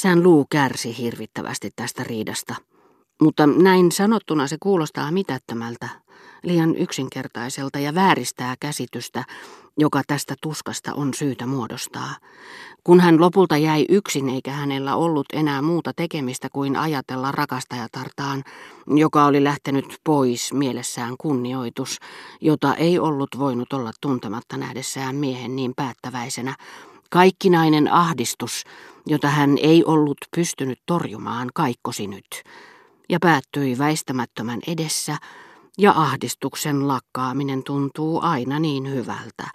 Sään luu kärsi hirvittävästi tästä riidasta. Mutta näin sanottuna se kuulostaa mitättömältä, liian yksinkertaiselta ja vääristää käsitystä, joka tästä tuskasta on syytä muodostaa. Kun hän lopulta jäi yksin eikä hänellä ollut enää muuta tekemistä kuin ajatella rakastajatartaan, joka oli lähtenyt pois mielessään kunnioitus, jota ei ollut voinut olla tuntematta nähdessään miehen niin päättäväisenä, kaikkinainen ahdistus, jota hän ei ollut pystynyt torjumaan, kaikkosi nyt, ja päättyi väistämättömän edessä, ja ahdistuksen lakkaaminen tuntuu aina niin hyvältä,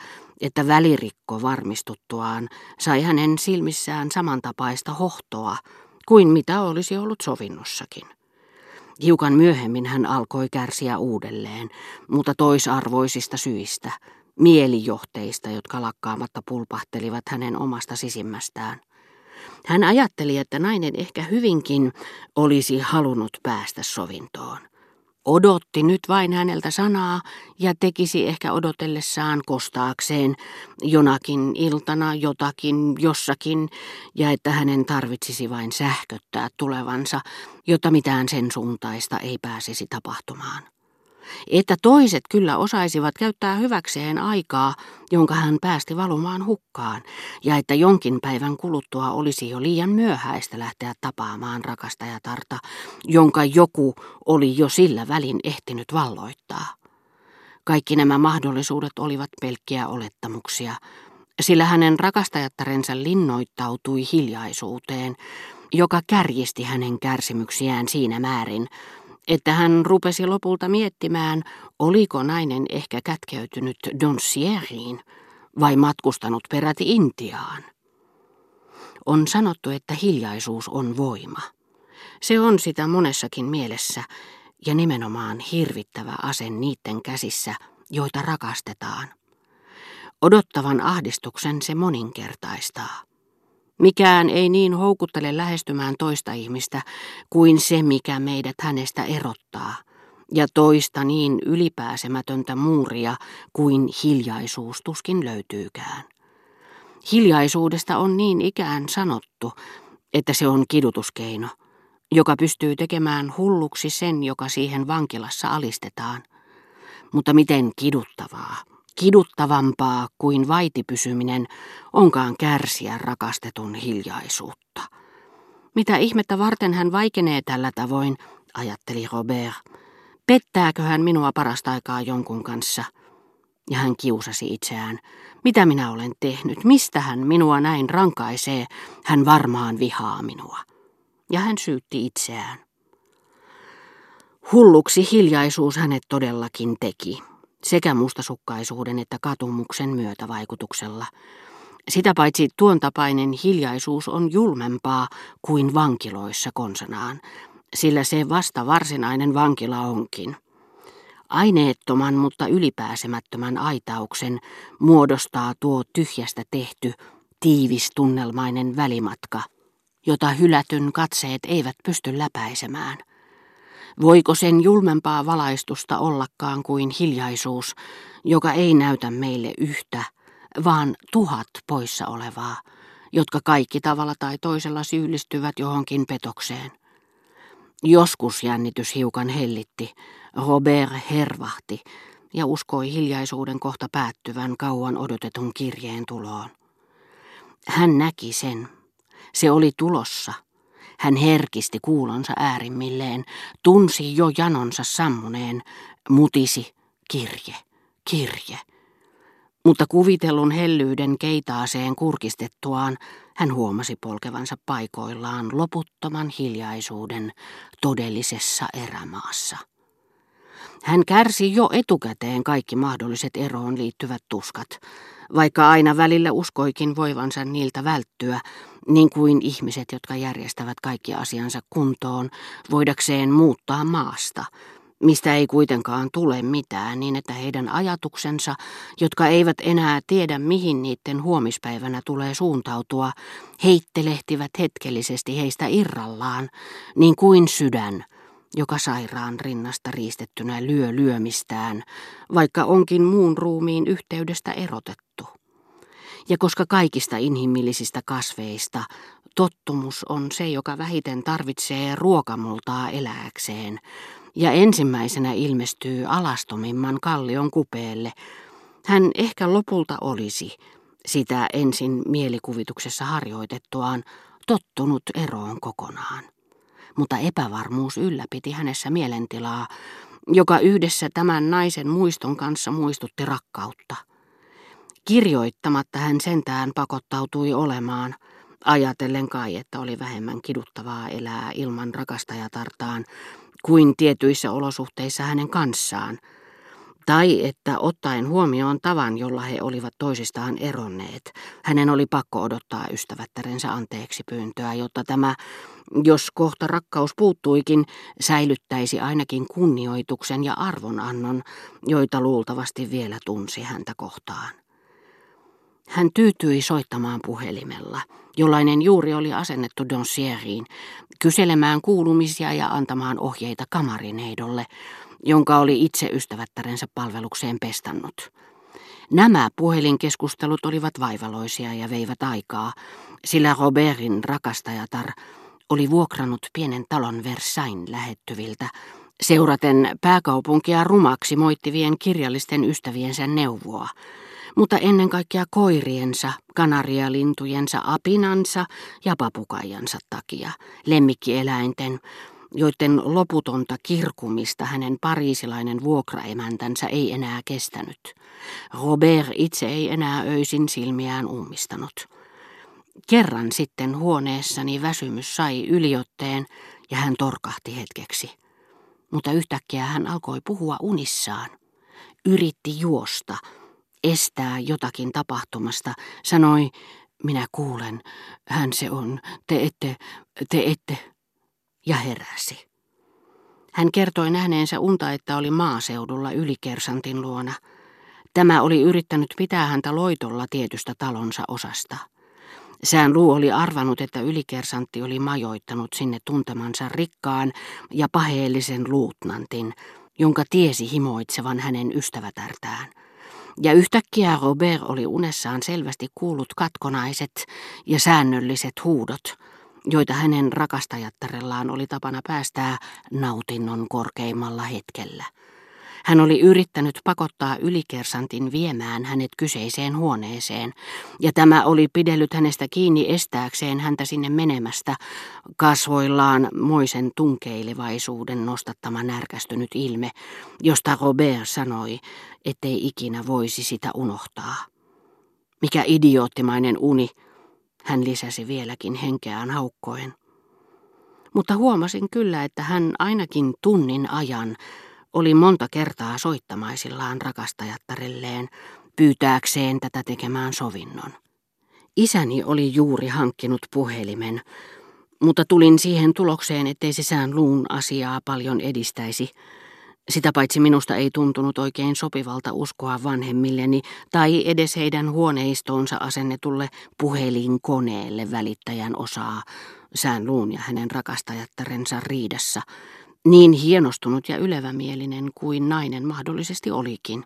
että välirikko varmistuttuaan sai hänen silmissään samantapaista hohtoa kuin mitä olisi ollut sovinnossakin. Hiukan myöhemmin hän alkoi kärsiä uudelleen, mutta toisarvoisista syistä, mielijohteista, jotka lakkaamatta pulpahtelivat hänen omasta sisimmästään. Hän ajatteli, että nainen ehkä hyvinkin olisi halunnut päästä sovintoon. Odotti nyt vain häneltä sanaa ja tekisi ehkä odotellessaan kostaakseen jonakin iltana jotakin jossakin ja että hänen tarvitsisi vain sähköttää tulevansa, jotta mitään sen suuntaista ei pääsisi tapahtumaan että toiset kyllä osaisivat käyttää hyväkseen aikaa, jonka hän päästi valumaan hukkaan, ja että jonkin päivän kuluttua olisi jo liian myöhäistä lähteä tapaamaan rakastajatarta, jonka joku oli jo sillä välin ehtinyt valloittaa. Kaikki nämä mahdollisuudet olivat pelkkiä olettamuksia, sillä hänen rakastajattarensa linnoittautui hiljaisuuteen, joka kärjisti hänen kärsimyksiään siinä määrin, että hän rupesi lopulta miettimään, oliko nainen ehkä kätkeytynyt Donsieriin vai matkustanut peräti Intiaan. On sanottu, että hiljaisuus on voima. Se on sitä monessakin mielessä ja nimenomaan hirvittävä ase niiden käsissä, joita rakastetaan. Odottavan ahdistuksen se moninkertaistaa. Mikään ei niin houkuttele lähestymään toista ihmistä kuin se, mikä meidät hänestä erottaa, ja toista niin ylipääsemätöntä muuria kuin hiljaisuus tuskin löytyykään. Hiljaisuudesta on niin ikään sanottu, että se on kidutuskeino, joka pystyy tekemään hulluksi sen, joka siihen vankilassa alistetaan. Mutta miten kiduttavaa, Kiduttavampaa kuin vaitipysyminen onkaan kärsiä rakastetun hiljaisuutta. Mitä ihmettä varten hän vaikenee tällä tavoin, ajatteli Robert. Pettääkö hän minua parasta aikaa jonkun kanssa? Ja hän kiusasi itseään. Mitä minä olen tehnyt? Mistä hän minua näin rankaisee? Hän varmaan vihaa minua. Ja hän syytti itseään. Hulluksi hiljaisuus hänet todellakin teki sekä mustasukkaisuuden että katumuksen myötävaikutuksella. Sitä paitsi tuon tapainen hiljaisuus on julmempaa kuin vankiloissa konsanaan, sillä se vasta varsinainen vankila onkin. Aineettoman, mutta ylipääsemättömän aitauksen muodostaa tuo tyhjästä tehty, tiivis tunnelmainen välimatka, jota hylätyn katseet eivät pysty läpäisemään – Voiko sen julmempaa valaistusta ollakaan kuin hiljaisuus, joka ei näytä meille yhtä, vaan tuhat poissa olevaa, jotka kaikki tavalla tai toisella syyllistyvät johonkin petokseen. Joskus jännitys hiukan hellitti, Robert hervahti ja uskoi hiljaisuuden kohta päättyvän kauan odotetun kirjeen tuloon. Hän näki sen. Se oli tulossa – hän herkisti kuulonsa äärimmilleen, tunsi jo janonsa sammuneen, mutisi, kirje, kirje. Mutta kuvitellun hellyyden keitaaseen kurkistettuaan hän huomasi polkevansa paikoillaan loputtoman hiljaisuuden todellisessa erämaassa. Hän kärsi jo etukäteen kaikki mahdolliset eroon liittyvät tuskat, vaikka aina välillä uskoikin voivansa niiltä välttyä, niin kuin ihmiset, jotka järjestävät kaikki asiansa kuntoon, voidakseen muuttaa maasta, mistä ei kuitenkaan tule mitään, niin että heidän ajatuksensa, jotka eivät enää tiedä mihin niiden huomispäivänä tulee suuntautua, heittelehtivät hetkellisesti heistä irrallaan, niin kuin sydän, joka sairaan rinnasta riistettynä lyö lyömistään, vaikka onkin muun ruumiin yhteydestä erotettu. Ja koska kaikista inhimillisistä kasveista Tottumus on se, joka vähiten tarvitsee ruokamultaa elääkseen, ja ensimmäisenä ilmestyy alastomimman kallion kupeelle. Hän ehkä lopulta olisi, sitä ensin mielikuvituksessa harjoitettuaan, tottunut eroon kokonaan. Mutta epävarmuus ylläpiti hänessä mielentilaa, joka yhdessä tämän naisen muiston kanssa muistutti rakkautta. Kirjoittamatta hän sentään pakottautui olemaan, ajatellen kai, että oli vähemmän kiduttavaa elää ilman rakastajatartaan kuin tietyissä olosuhteissa hänen kanssaan, tai että ottaen huomioon tavan, jolla he olivat toisistaan eronneet, hänen oli pakko odottaa ystävättärensä anteeksi pyyntöä, jotta tämä, jos kohta rakkaus puuttuikin, säilyttäisi ainakin kunnioituksen ja arvonannon, joita luultavasti vielä tunsi häntä kohtaan. Hän tyytyi soittamaan puhelimella, jollainen juuri oli asennettu Donsieriin, kyselemään kuulumisia ja antamaan ohjeita kamarineidolle, jonka oli itse ystävättärensä palvelukseen pestannut. Nämä puhelinkeskustelut olivat vaivaloisia ja veivät aikaa, sillä Robertin rakastajatar oli vuokrannut pienen talon Versain lähettyviltä, seuraten pääkaupunkia rumaksi moittivien kirjallisten ystäviensä neuvoa, mutta ennen kaikkea koiriensa, kanarialintujensa, apinansa ja papukaijansa takia, lemmikkieläinten, joiden loputonta kirkumista hänen pariisilainen vuokraemäntänsä ei enää kestänyt. Robert itse ei enää öisin silmiään ummistanut. Kerran sitten huoneessani väsymys sai yliotteen ja hän torkahti hetkeksi. Mutta yhtäkkiä hän alkoi puhua unissaan. Yritti juosta, estää jotakin tapahtumasta, sanoi, minä kuulen, hän se on, te ette, te ette, ja heräsi. Hän kertoi nähneensä unta, että oli maaseudulla ylikersantin luona. Tämä oli yrittänyt pitää häntä loitolla tietystä talonsa osasta. Sään luu oli arvanut, että ylikersantti oli majoittanut sinne tuntemansa rikkaan ja paheellisen luutnantin, jonka tiesi himoitsevan hänen ystävätärtään. Ja yhtäkkiä Robert oli unessaan selvästi kuullut katkonaiset ja säännölliset huudot, joita hänen rakastajattarellaan oli tapana päästää nautinnon korkeimmalla hetkellä. Hän oli yrittänyt pakottaa ylikersantin viemään hänet kyseiseen huoneeseen, ja tämä oli pidellyt hänestä kiinni estääkseen häntä sinne menemästä, kasvoillaan moisen tunkeilevaisuuden nostattama närkästynyt ilme, josta Robert sanoi, ettei ikinä voisi sitä unohtaa. Mikä idioottimainen uni, hän lisäsi vieläkin henkeään haukkoen. Mutta huomasin kyllä, että hän ainakin tunnin ajan oli monta kertaa soittamaisillaan rakastajattarelleen pyytääkseen tätä tekemään sovinnon. Isäni oli juuri hankkinut puhelimen, mutta tulin siihen tulokseen, ettei se sään luun asiaa paljon edistäisi. Sitä paitsi minusta ei tuntunut oikein sopivalta uskoa vanhemmilleni tai edes heidän huoneistoonsa asennetulle puhelinkoneelle välittäjän osaa, sään luun ja hänen rakastajattarensa riidassa, niin hienostunut ja ylevämielinen kuin nainen mahdollisesti olikin.